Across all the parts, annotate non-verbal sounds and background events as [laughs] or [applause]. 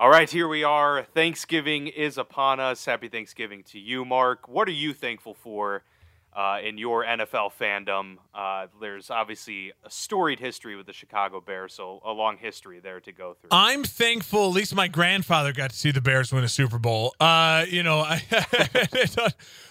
All right, here we are. Thanksgiving is upon us. Happy Thanksgiving to you, Mark. What are you thankful for uh, in your NFL fandom? Uh, there's obviously a storied history with the Chicago Bears, so a long history there to go through. I'm thankful. At least my grandfather got to see the Bears win a Super Bowl. Uh, you know, I, [laughs]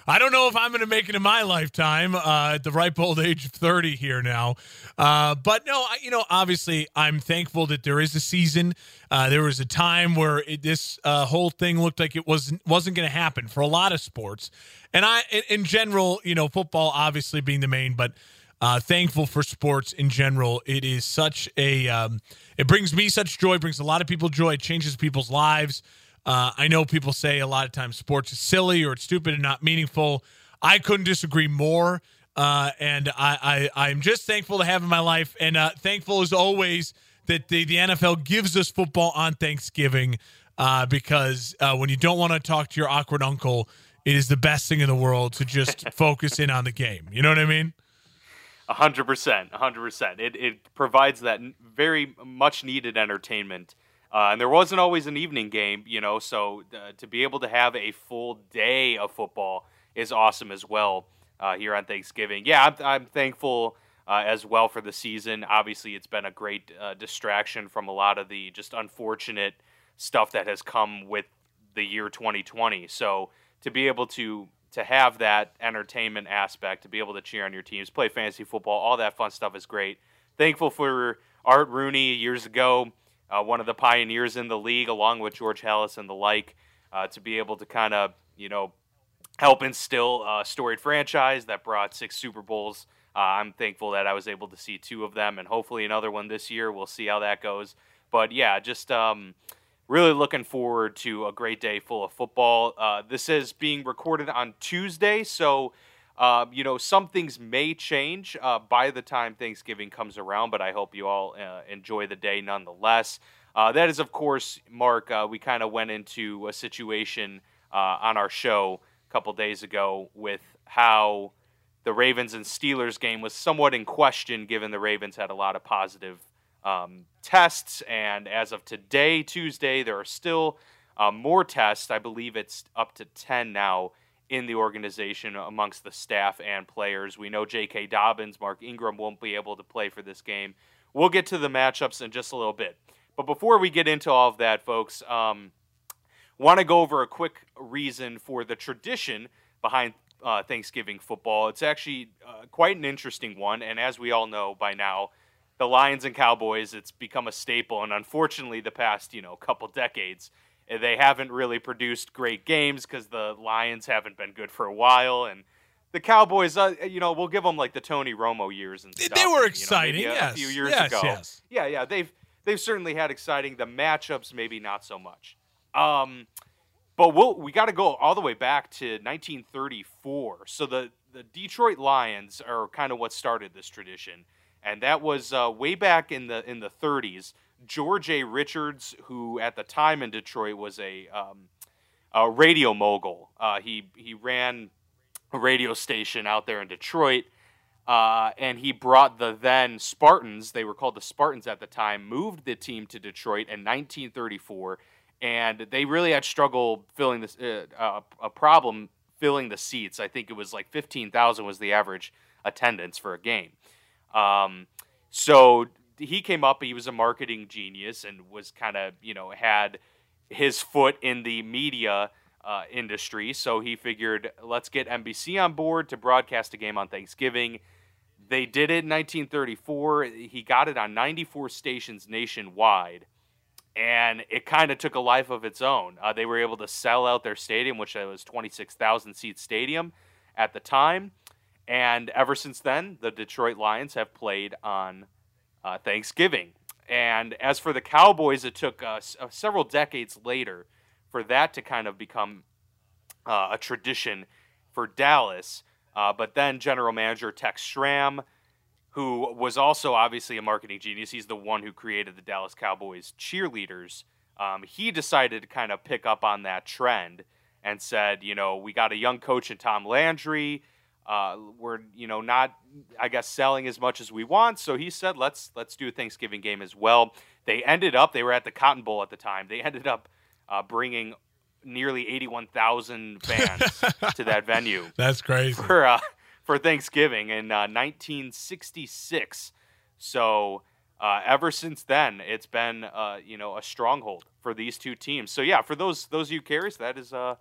I don't know if I'm going to make it in my lifetime uh, at the ripe old age of 30 here now. Uh, but no, I, you know, obviously, I'm thankful that there is a season. Uh, there was a time where it, this whole thing looked like it wasn't wasn't going to happen for a lot of sports, and I, in, general, you know, football obviously being the main, but uh, thankful for sports in general. It is such a, um, it brings me such joy, brings a lot of people joy, it changes people's lives. Uh, I know people say a lot of times sports is silly or it's stupid and not meaningful. I couldn't disagree more. Uh, and I, I, I'm just thankful to have in my life, and uh, thankful as always that the, the NFL gives us football on Thanksgiving uh, because uh, when you don't want to talk to your awkward uncle, it is the best thing in the world to just [laughs] focus in on the game. You know what I mean? A hundred percent, a hundred percent. It it provides that very much needed entertainment, uh, and there wasn't always an evening game, you know. So uh, to be able to have a full day of football is awesome as well uh, here on Thanksgiving. Yeah, I'm, I'm thankful uh, as well for the season. Obviously, it's been a great uh, distraction from a lot of the just unfortunate stuff that has come with the year 2020. So to be able to to have that entertainment aspect, to be able to cheer on your teams, play fantasy football, all that fun stuff is great. Thankful for Art Rooney years ago, uh, one of the pioneers in the league, along with George Halas and the like, uh, to be able to kind of you know help instill a storied franchise that brought six Super Bowls. Uh, I'm thankful that I was able to see two of them, and hopefully another one this year. We'll see how that goes. But yeah, just um, really looking forward to a great day full of football. Uh, this is being recorded on Tuesday, so uh, you know some things may change uh, by the time Thanksgiving comes around. But I hope you all uh, enjoy the day nonetheless. Uh, that is, of course, Mark. Uh, we kind of went into a situation on our show a couple days ago with how the Ravens and Steelers game was somewhat in question, given the Ravens had a lot of positive um, tests. And as of today, Tuesday, there are still uh, more tests. I believe it's up to 10 now in the organization amongst the staff and players. We know J.K. Dobbins, Mark Ingram won't be able to play for this game. We'll get to the matchups in just a little bit. But before we get into all of that, folks, um, want to go over a quick reason for the tradition behind uh, Thanksgiving football. It's actually uh, quite an interesting one, and as we all know by now, the Lions and Cowboys, it's become a staple. And unfortunately, the past you know couple decades, eh, they haven't really produced great games because the Lions haven't been good for a while, and the Cowboys, uh, you know, we'll give them like the Tony Romo years and stuff. They were exciting, you know, yes. a few years yes, ago. Yes. Yeah, yeah, they've they've certainly had exciting. The matchups, maybe not so much. Um, but we'll, we got to go all the way back to 1934. So the the Detroit Lions are kind of what started this tradition and that was uh, way back in the in the 30s. George A. Richards, who at the time in Detroit was a, um, a radio mogul, uh, he he ran a radio station out there in Detroit, uh, and he brought the then Spartans. They were called the Spartans at the time. Moved the team to Detroit in 1934, and they really had struggle filling this uh, a problem filling the seats. I think it was like 15,000 was the average attendance for a game. Um, so he came up. He was a marketing genius and was kind of you know had his foot in the media uh, industry. So he figured, let's get NBC on board to broadcast a game on Thanksgiving. They did it in 1934. He got it on 94 stations nationwide, and it kind of took a life of its own. Uh, they were able to sell out their stadium, which was 26,000 seat stadium at the time. And ever since then, the Detroit Lions have played on uh, Thanksgiving. And as for the Cowboys, it took uh, several decades later for that to kind of become uh, a tradition for Dallas. Uh, but then general manager Tex Schramm, who was also obviously a marketing genius, he's the one who created the Dallas Cowboys cheerleaders. Um, he decided to kind of pick up on that trend and said, you know, we got a young coach in Tom Landry uh, we're you know not I guess selling as much as we want. So he said let's let's do a Thanksgiving game as well. they ended up they were at the Cotton Bowl at the time. They ended up uh, bringing nearly 81,000 [laughs] fans to that venue. That's crazy for uh, for Thanksgiving in uh, 1966. So uh, ever since then, it's been uh, you know a stronghold for these two teams. So yeah, for those those you curious, that is uh,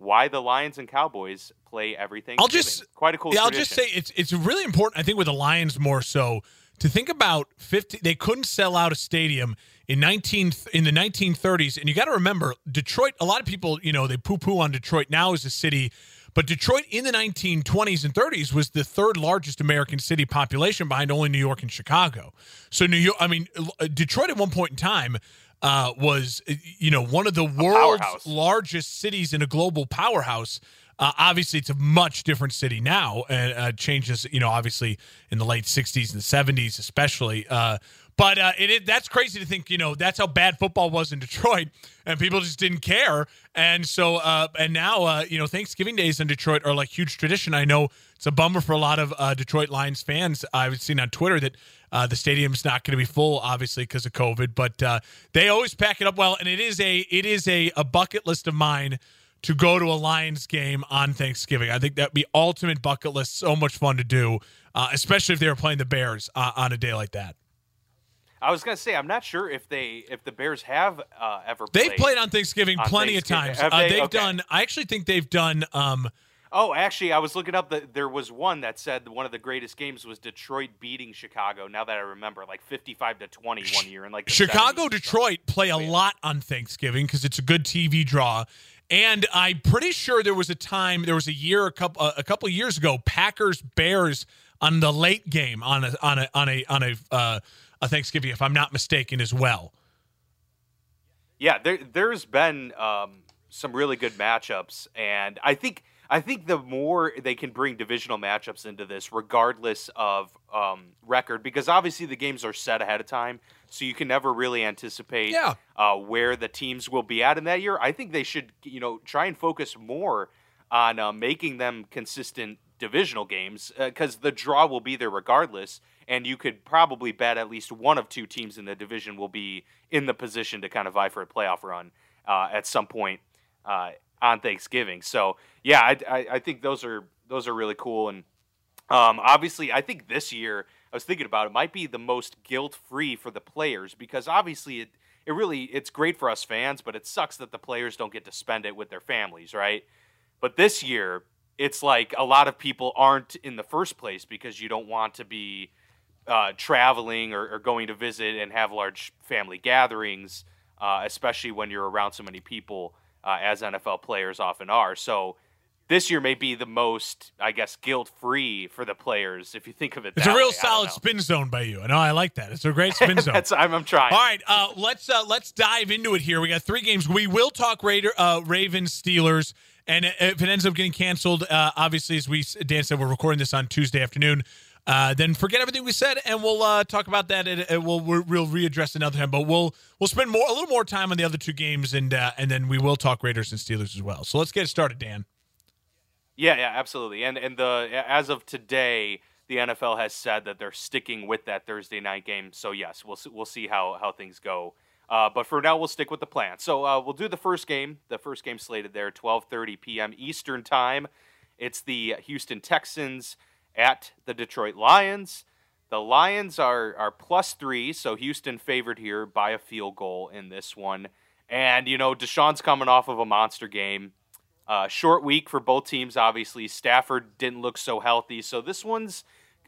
why the Lions and Cowboys play everything. I'll just quite a cool. Yeah, tradition. I'll just say it's it's really important. I think with the Lions more so to think about 50 they couldn't sell out a stadium in 19 in the 1930s and you got to remember Detroit a lot of people you know they poo poo on Detroit now as a city but Detroit in the 1920s and 30s was the third largest American city population behind only New York and Chicago. So New York, I mean, uh, Detroit at one point in time uh, was, you know, one of the world's largest cities in a global powerhouse. Uh, obviously, it's a much different city now, and uh, changes, you know, obviously in the late '60s and '70s, especially. Uh, but uh, it, it that's crazy to think, you know, that's how bad football was in Detroit, and people just didn't care. And so, uh, and now, uh, you know, Thanksgiving days in Detroit are like huge tradition. I know it's a bummer for a lot of uh, Detroit Lions fans. I've seen on Twitter that uh, the stadium's not going to be full, obviously because of COVID, but uh, they always pack it up well, and it is a it is a, a bucket list of mine to go to a Lions game on Thanksgiving. I think that'd be ultimate bucket list. So much fun to do, uh, especially if they were playing the Bears uh, on a day like that. I was gonna say I'm not sure if they if the Bears have uh, ever They've played. played on Thanksgiving on plenty Thanksgiving. of times. Have Uh, they? they've Okay. done. I actually think they've done. Um, Oh, actually, I was looking up that there was one that said one of the greatest games was Detroit beating Chicago. Now that I remember, like 55 to 20 one year, and like Chicago, Detroit play a lot on Thanksgiving because it's a good TV draw. And I'm pretty sure there was a time, there was a year, a couple, uh, a couple of years ago, Packers Bears on the late game on a on a on a on a uh, a Thanksgiving, if I'm not mistaken, as well. Yeah, there there's been um, some really good matchups, and I think I think the more they can bring divisional matchups into this, regardless of um, record, because obviously the games are set ahead of time, so you can never really anticipate Yeah. uh, where the teams will be at in that year. I think they should you know try and focus more on uh, making them consistent divisional games because the draw will be there regardless and you could probably bet at least one of two teams in the division will be in the position to kind of vie for a playoff run uh, at some point uh, on Thanksgiving. So yeah, I, I, I think those are those are really cool and um, obviously, I think this year I was thinking about it might be the most guilt free for the players because obviously it it really it's great for us fans, but it sucks that the players don't get to spend it with their families, right? But this year, it's like a lot of people aren't in the first place because you don't want to be uh, traveling or, or going to visit and have large family gatherings, uh, especially when you're around so many people, uh, as NFL players often are. So this year may be the most, I guess, guilt free for the players if you think of it. It's a real way. Solid spin zone by you. I know I like that. It's a great spin [laughs] zone. That's I'm, I'm trying. All right, uh, let's uh, let's dive into it here. We got three games. We will talk Raider, uh, Ravens, Steelers, and if it ends up getting canceled, uh, obviously, as we Dan said, we're recording this on Tuesday afternoon. Uh, then forget everything we said, and we'll uh, talk about that. And, and we'll we'll readdress another time. But we'll we'll spend more a little more time on the other two games, and uh, and then we will talk Raiders and Steelers as well. So let's get started, Dan. Yeah, yeah, absolutely. And and the as of today, the NFL has said that they're sticking with that Thursday night game. So yes, we'll we'll see how how things go. Uh, but for now, we'll stick with the plan. So uh, we'll do the first game. The first game slated there, 12:30 p.m. Eastern time. It's the Houston Texans at the Detroit Lions. The Lions are are plus three, so Houston favored here by a field goal in this one. And you know, Deshaun's coming off of a monster game. Uh, short week for both teams, obviously. Stafford didn't look so healthy, so this one's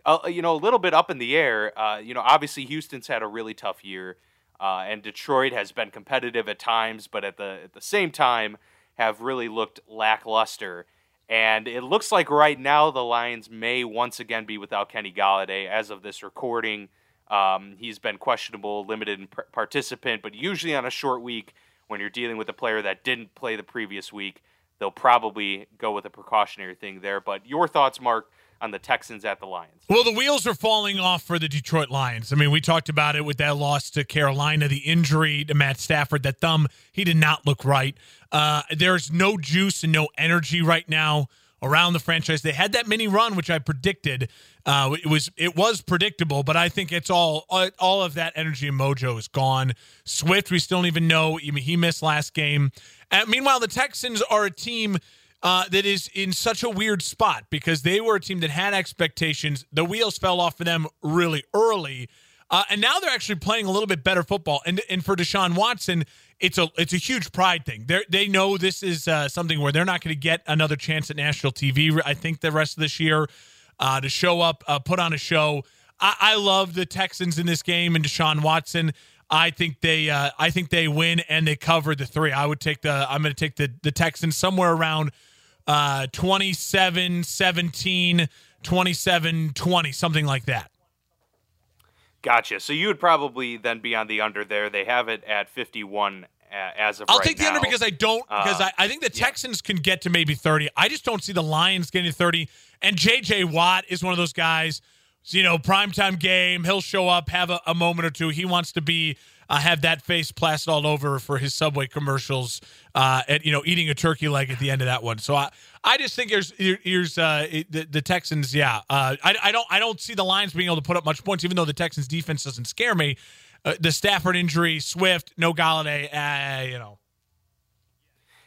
uh, you know a little bit up in the air. Uh, you know, obviously Houston's had a really tough year, uh, and Detroit has been competitive at times, but at the at the same time have really looked lackluster. And it looks like right now the Lions may once again be without Kenny Golladay as of this recording. Um, he's been questionable, limited participant, but usually on a short week, when you're dealing with a player that didn't play the previous week, they'll probably go with a precautionary thing there. But your thoughts, Mark, on the Texans at the Lions? Well, the wheels are falling off for the Detroit Lions. I mean, we talked about it with that loss to Carolina, the injury to Matt Stafford, that thumb, he did not look right. Uh, there's no juice and no energy right now around the franchise. They had that mini run, which I predicted, Uh, it was it was predictable, but I think it's all all of that energy and mojo is gone. Swift, we still don't even know. He missed last game. And meanwhile, the Texans are a team uh, that is in such a weird spot because they were a team that had expectations. The wheels fell off for them really early. Uh, and now they're actually playing a little bit better football. And and for Deshaun Watson, it's a it's a huge pride thing. They they know this is uh, something where they're not going to get another chance at national TV. I think the rest of this year uh, to show up, uh, put on a show. I, I, love the Texans in this game and Deshaun Watson. I think they uh, I think they win and they cover the three. I would take the I'm going to take the the Texans somewhere around uh, 27 17, 27 20, something like that. Gotcha. So you would probably then be on the under there. They have it at 51 as of I'll right take the now. under because I don't because uh, I, I think the Texans yeah. can get to maybe 30. I just don't see the Lions getting to 30. And JJ Watt is one of those guys, you know, primetime game, he'll show up, have a, a moment or two. He wants to be uh, have that face plastered all over for his Subway commercials, uh, and you know, eating a turkey leg at the end of that one. So I, I just think there's here's uh, the, the Texans. Yeah, uh, I, I don't I don't see the Lions being able to put up much points, even though the Texans defense doesn't scare me. Uh, the Stafford injury, Swift, no Golladay, uh, you know.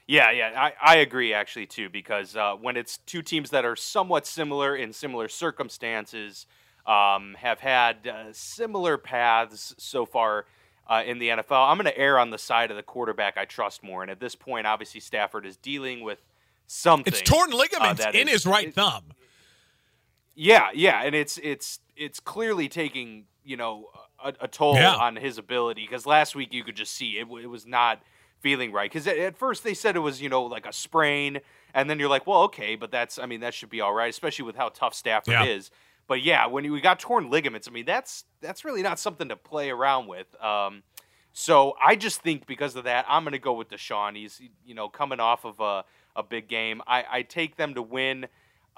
Yeah, yeah, I, I agree actually too because uh, when it's two teams that are somewhat similar in similar circumstances, um, have had uh, similar paths so far uh, in the NFL. I'm going to err on the side of the quarterback I trust more. And at this point, obviously, Stafford is dealing with something. It's torn ligaments uh, in is, his right it, thumb. Yeah, yeah, and it's it's it's clearly taking you know a, a toll yeah. on his ability because last week you could just see it, it was not feeling right because at first they said it was you know like a sprain and then you're like well okay but that's i mean that should be all right especially with how tough stafford yeah. is but yeah, when we got torn ligaments, I mean that's that's really not something to play around with. Um, so I just think because of that, I'm going to go with Deshaun. He's you know coming off of a, a big game. I, I take them to win.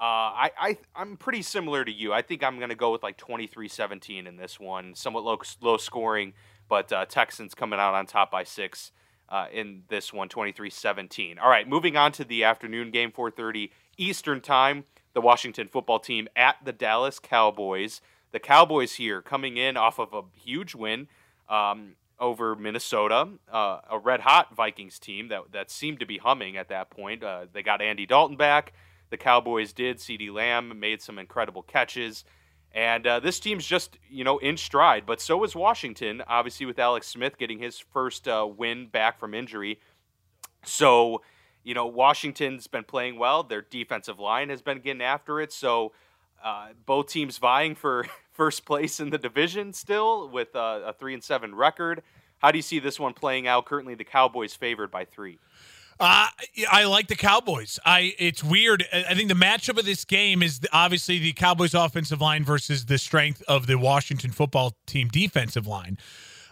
Uh, I, I I'm pretty similar to you. I think I'm going to go with like 23-17 in this one, somewhat low low scoring, but uh, Texans coming out on top by six uh, in this one, 23-17. All right, moving on to the afternoon game, 4:30 Eastern time the Washington football team at the Dallas Cowboys. The Cowboys here coming in off of a huge win um, over Minnesota, uh, a red hot Vikings team that, that seemed to be humming at that point. Uh, they got Andy Dalton back. The Cowboys did. CeeDee Lamb made some incredible catches. And uh, this team's just, you know, in stride. But so is Washington, obviously, with Alex Smith getting his first uh, win back from injury. So you know, Washington's been playing well. Their defensive line has been getting after it. So uh, both teams vying for [laughs] first place in the division still with a, a three and seven record. How do you see this one playing out? Currently, the Cowboys favored by three. Uh, I like the Cowboys. I it's weird. I think the matchup of this game is obviously the Cowboys offensive line versus the strength of the Washington football team defensive line.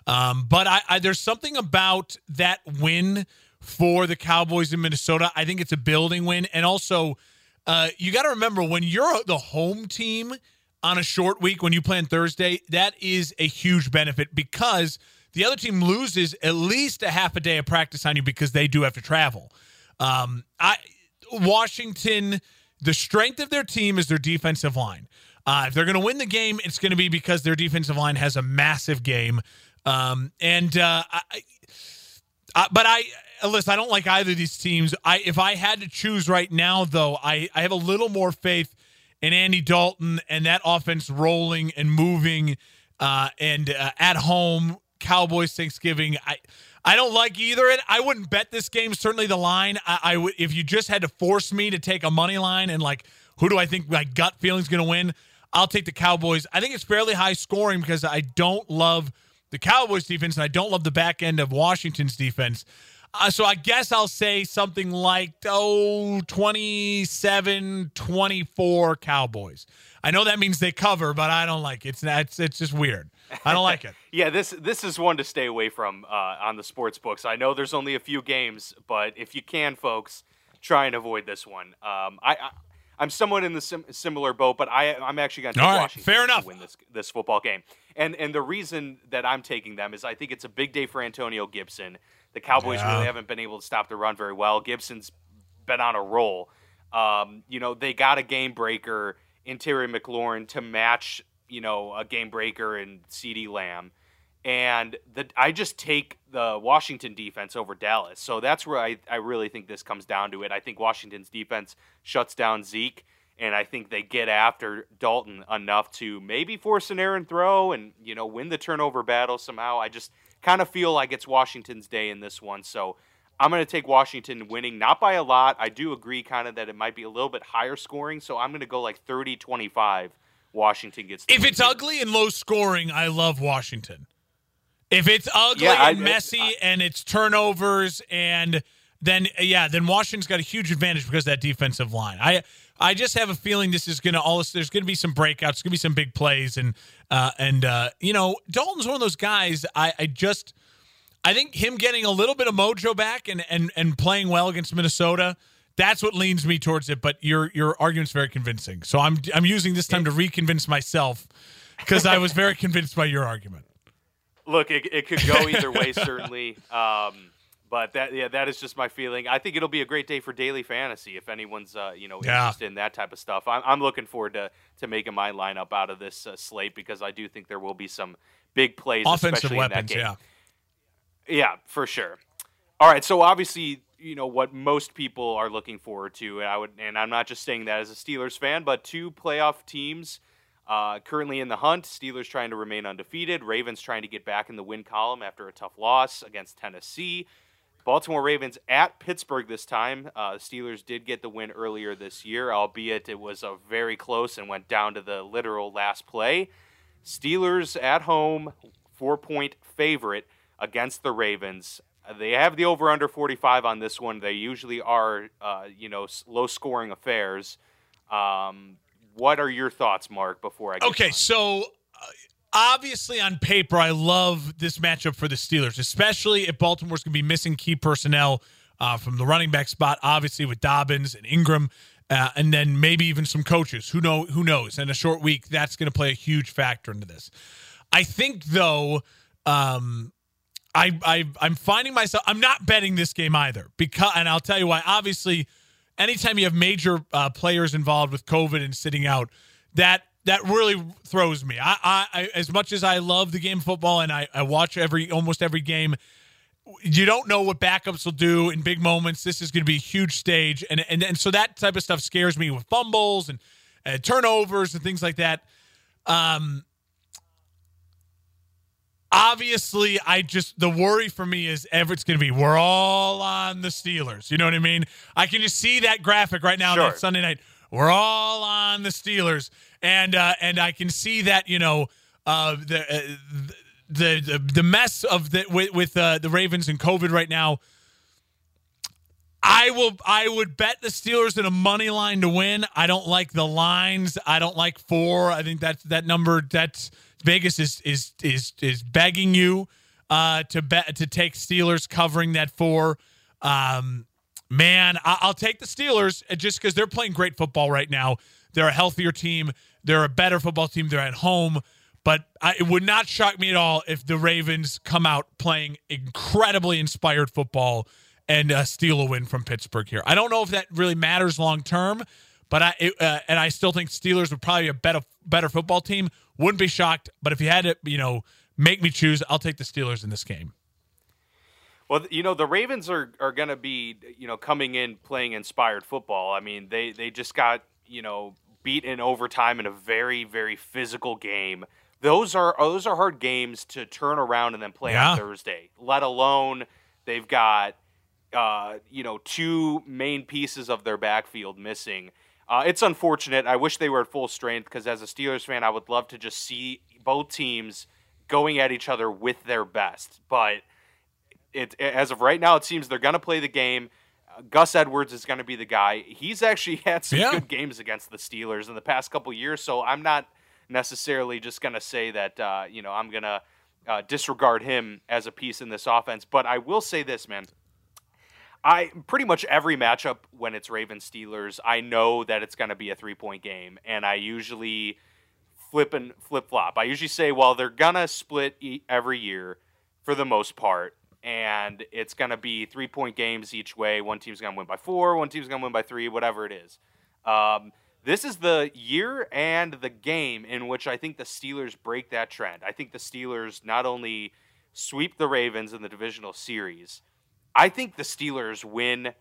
Um, but I, I, there's something about that win for the Cowboys in Minnesota. I think it's a building win. And also, uh, you got to remember when you're the home team on a short week, when you play on Thursday, that is a huge benefit because the other team loses at least a half a day of practice on you because they do have to travel. Um, I Washington, the strength of their team is their defensive line. Uh, if they're going to win the game, it's going to be because their defensive line has a massive game. Um, and uh, I, I, but I listen, I don't like either of these teams. I if I had to choose right now, though, I, I have a little more faith in Andy Dalton and that offense rolling and moving uh, and uh, at home Cowboys Thanksgiving. I I don't like either. It I wouldn't bet this game. Certainly the line. I, I would if you just had to force me to take a money line and like who do I think my gut feeling is going to win? I'll take the Cowboys. I think it's fairly high scoring because I don't love the Cowboys defense and I don't love the back end of Washington's defense. Uh, so I guess I'll say something like, oh, 27 24 Cowboys. I know that means they cover, but I don't like it. It's, it's, it's just weird. I don't like it. [laughs] yeah, this this is one to stay away from uh, on the sports books. I know there's only a few games, but if you can, folks, try and avoid this one. Um, I, I I'm somewhat in the sim- similar boat, but I I'm actually going to take right, Washington fair enough. win this this football game. And and the reason that I'm taking them is I think it's a big day for Antonio Gibson. The Cowboys yeah. really haven't been able to stop the run very well. Gibson's been on a roll. Um, you know, they got a game breaker in Terry McLaurin to match, you know, a game breaker in CeeDee Lamb. And the, I just take the Washington defense over Dallas. So that's where I, I really think this comes down to it. I think Washington's defense shuts down Zeke, and I think they get after Dalton enough to maybe force an errant throw and, you know, win the turnover battle somehow. I just kind of feel like it's Washington's day in this one. So I'm going to take Washington winning, not by a lot. I do agree kind of that it might be a little bit higher scoring. So I'm going to go like 30 25. Washington gets. If it's ugly and low scoring, I love Washington. If it's ugly yeah, and I, messy I, and it's turnovers and then yeah, then Washington's got a huge advantage because that defensive line. I I just have a feeling this is going to all. There's going to be some breakouts. There's going to be some big plays, and uh, and uh, you know Dalton's one of those guys. I I just I think him getting a little bit of mojo back and and and playing well against Minnesota. That's what leans me towards it. But your your argument's very convincing. So I'm I'm using this time to reconvince myself because I was very [laughs] convinced by your argument look, it, it could go either way, certainly. Um, but that yeah, that is just my feeling. I think it'll be a great day for daily fantasy if anyone's uh, you know yeah. interested in that type of stuff. I'm, I'm looking forward to to making my lineup out of this uh, slate because I do think there will be some big plays, offensive weapons. Yeah, yeah, for sure. All right, so obviously you know what most people are looking forward to, and I would, and I'm not just saying that as a Steelers fan, but two playoff teams uh, currently in the hunt, Steelers trying to remain undefeated. Ravens trying to get back in the win column after a tough loss against Tennessee. Baltimore Ravens at Pittsburgh this time. Uh, Steelers did get the win earlier this year, albeit it was a very close and went down to the literal last play. Steelers at home, four point favorite against the Ravens. They have the over under 45 on this one. They usually are, uh, you know, low scoring affairs. Um, what are your thoughts, Mark? Before I get okay, so uh, obviously on paper, I love this matchup for the Steelers, especially if Baltimore's going to be missing key personnel uh, from the running back spot. Obviously with Dobbins and Ingram, uh, and then maybe even some coaches. Who know? Who knows? And a short week that's going to play a huge factor into this. I think though. Um, I, I I'm finding myself I'm not betting this game either because and I'll tell you why. Obviously, anytime you have major uh, players involved with COVID and sitting out, that that really throws me. I, I, I, as much as I love the game of football and I, I watch every almost every game, you don't know what backups will do in big moments. This is going to be a huge stage, and and and so that type of stuff scares me with fumbles and, and turnovers and things like that. Um, obviously i just the worry for me is everett's going to be we're all on the steelers you know what i mean i can just see that graphic right now sure. on sunday night we're all on the steelers and uh and i can see that you know uh the uh, the, the the mess of the with, with uh, the ravens and covid right now I will. I would bet the Steelers in a money line to win. I don't like the lines. I don't like four. I think that that number that's Vegas is is is is begging you uh, to bet to take Steelers covering that four. Um, man, I- will take the Steelers uh, just because they're playing great football right now. They're a healthier team. They're a better football team. They're at home. But I, it would not shock me at all if the Ravens come out playing incredibly inspired football and uh, steal a win from Pittsburgh here. I don't know if that really matters long term, but I it, uh, and I still think Steelers would probably be a better better football team. Wouldn't be shocked, but if you had to, you know, make me choose, I'll take the Steelers in this game. Well, you know, the Ravens are are going to be, you know, coming in playing inspired football. I mean, they they just got, you know, beat in overtime in a very very physical game. Those are those are hard games to turn around and then play yeah. on Thursday. Let alone they've got uh, you know, two main pieces of their backfield missing. Uh, it's unfortunate. I wish they were at full strength because as a Steelers fan, I would love to just see both teams going at each other with their best. But it, as of right now, it seems they're going to play the game. Uh, Gus Edwards is going to be the guy. He's actually [laughs] had some yeah. good games against the Steelers in the past couple years, so I'm not necessarily just going to say that uh, you know I'm going to uh, disregard him as a piece in this offense. But I will say this, man. I pretty much every matchup when it's Ravens Steelers, I know that it's going to be a three point game, and I usually flip and flip flop. I usually say, well, they're gonna split every year for the most part, and it's gonna be three point games each way. One team's gonna win by four, one team's gonna win by three, whatever it is. Um, this is the year and the game in which I think the Steelers break that trend. I think the Steelers not only sweep the Ravens in the divisional series, I think the Steelers win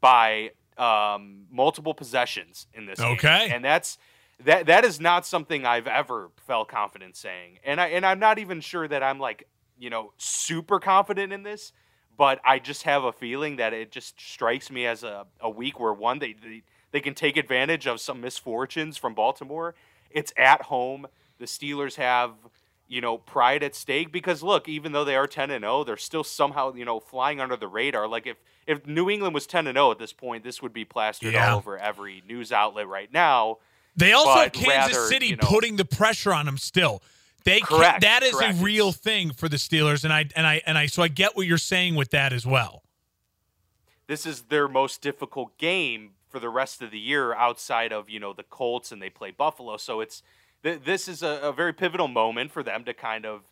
by um, multiple possessions in this okay. game. And that's that that is not something I've ever felt confident saying. And I and I'm not even sure that I'm like, you know, super confident in this, but I just have a feeling that it just strikes me as a, a week where one they, they they can take advantage of some misfortunes from Baltimore. It's at home. The Steelers have, you know, pride at stake because look, even though they are 10 and 0, they're still somehow, you know, flying under the radar. Like if if New England was 10 and 0 at this point, this would be plastered Yeah. all over every news outlet right now. They also have Kansas rather, City you know- putting the pressure on them still. They can, that is correct. a real thing for the Steelers, and I and I and I so I get what you're saying with that as well. This is their most difficult game for the rest of the year outside of, you know, the Colts and they play Buffalo. So it's th- this is a, a very pivotal moment for them to kind of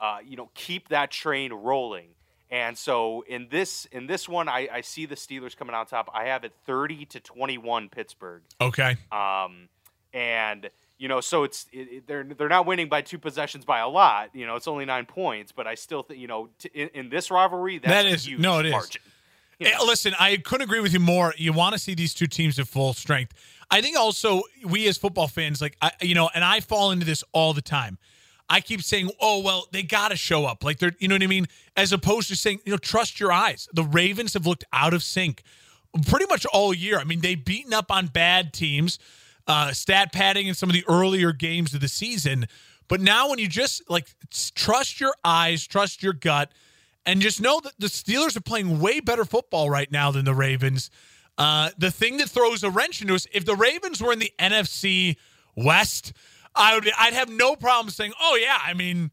uh, you know, keep that train rolling. And so in this in this one, I, I see the Steelers coming out top. I have it thirty to twenty one Pittsburgh. Okay. Um, and you know, so it's it, it- they're they're not winning by two possessions by a lot. You know, it's only nine points, but I still think you know t- in, in this rivalry that's That huge no, it is. margin. You Eh, know? Listen, I couldn't agree with you more. You want to see these two teams at full strength. I think also we as football fans, like I, you know, and I fall into this all the time. I keep saying, "Oh well, they got to show up." Like they're, you know what I mean, as opposed to saying, you know, trust your eyes. The Ravens have looked out of sync pretty much all year. I mean, they've beaten up on bad teams, uh, stat padding in some of the earlier games of the season. But now, when you just like trust your eyes, trust your gut, and just know that the Steelers are playing way better football right now than the Ravens. Uh, the thing that throws a wrench into us, if the Ravens were in the NFC West, I would I'd have no problem saying, "Oh yeah, I mean,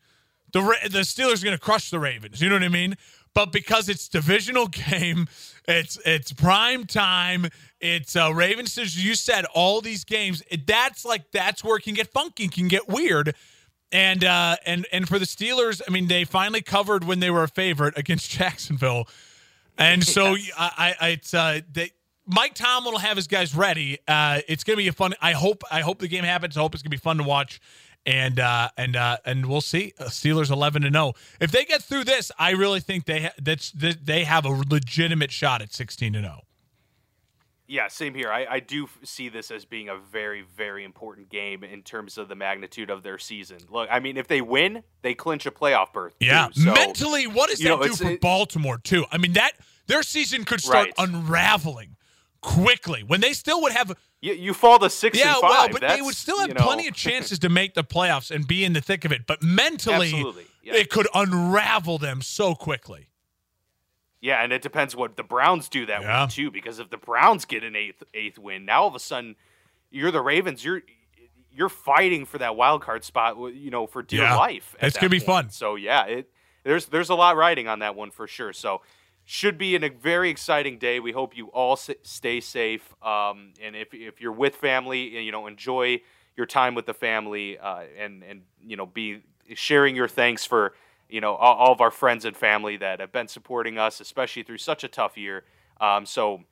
the the Steelers are going to crush the Ravens." You know what I mean? But because it's divisional [laughs] game, it's it's prime time. It's uh, Ravens. You said, all these games. It, that's like that's where it can get funky, can get weird. And uh, and and for the Steelers, I mean, they finally covered when they were a favorite against [laughs] Jacksonville, and so I, I it's uh, they. Mike Tomlin will have his guys ready. Uh, it's gonna be a fun. I hope. I hope the game happens. I hope it's gonna be fun to watch. And uh, and uh, and we'll see. Uh, Steelers eleven to zero. If they get through this, I really think they ha- that's that they have a legitimate shot at sixteen to oh. zero. Yeah, same here. I, I do see this as being a very, very important game in terms of the magnitude of their season. Look, I mean, if they win, they clinch a playoff berth. Yeah, too. So, mentally, what does that know, do for it- Baltimore too? I mean, that their season could start Right. unraveling quickly when they still would have. you, you fall to six Yeah, well, but they would still have you know, plenty of chances to make the playoffs and be in the thick of it. But mentally, yeah. it could unravel them so quickly. Yeah, and it depends what the Browns do that Yeah. week too. Because if the Browns get an eighth eighth win, now all of a sudden you're the Ravens. You're you're fighting for that wild card spot. You know, for dear Yeah. life. It's gonna be point. fun. So yeah, it there's there's a lot riding on that one for sure. So should be a very exciting day. We hope you all stay safe. Um, and if if you're with family, you know, enjoy your time with the family. Uh, and and you know, be sharing your thanks for you know all, all of our friends and family that have been supporting us, especially through such a tough year. Um, so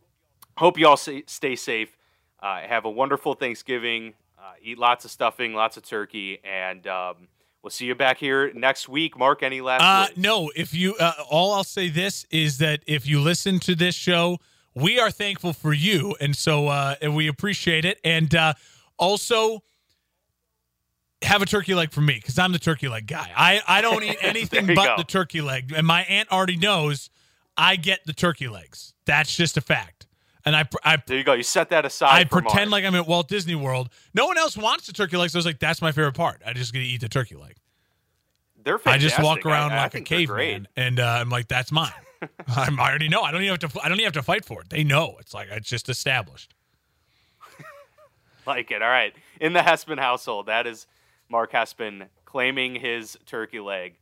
hope you all stay safe. Uh, have a wonderful Thanksgiving. Uh, eat lots of stuffing, lots of turkey, and um, we'll see you back here next week. Mark, any last Uh, words? no, if you, uh, all I'll say this is that if you listen to this show, we are thankful for you, and so uh, and we appreciate it, and uh, also have a turkey leg for me because I'm the turkey leg guy. I I don't eat [laughs] anything but go. the turkey leg, and my aunt already knows I get the turkey legs. That's just a fact, and I I There you go. You set that aside. I pretend like I'm at Walt Disney World. No one else wants the turkey legs. So I was like, that's my favorite part. I just get to eat the turkey leg. they're fantastic. I just walk around I- I like a they're great. caveman, and uh, I'm like, that's mine. [laughs] I'm, I already know. I don't even have to. I don't even have to fight for it. They know. It's like it's just established. [laughs] Like it. All right. In the Hespin household, that is Mark Hespin claiming his turkey leg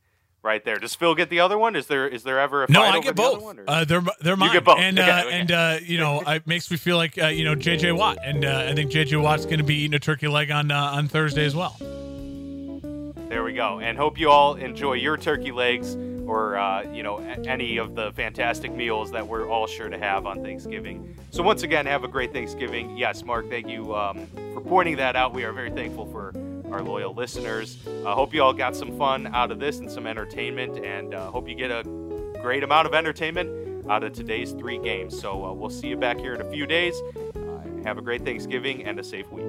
right there. Does Phil get the other one? Is there is there ever a No, I get the both. one, Uh, they're they're mine. You get both. And Okay, uh, okay. and uh, you know, it makes me feel like uh, you know JJ Watt, and uh, I think JJ Watt's going to be eating a turkey leg on uh, on Thursday as well. There we go. And hope you all enjoy your turkey legs or uh, you know any of the fantastic meals that we're all sure to have on Thanksgiving. So once again, have a great Thanksgiving. Yes, Mark, thank you um, for pointing that out. We are very thankful for our loyal listeners. I uh, hope you all got some fun out of this and some entertainment, and uh, hope you get a great amount of entertainment out of today's three games. So uh, we'll see you back here in a few days. Uh, have a great Thanksgiving and a safe week.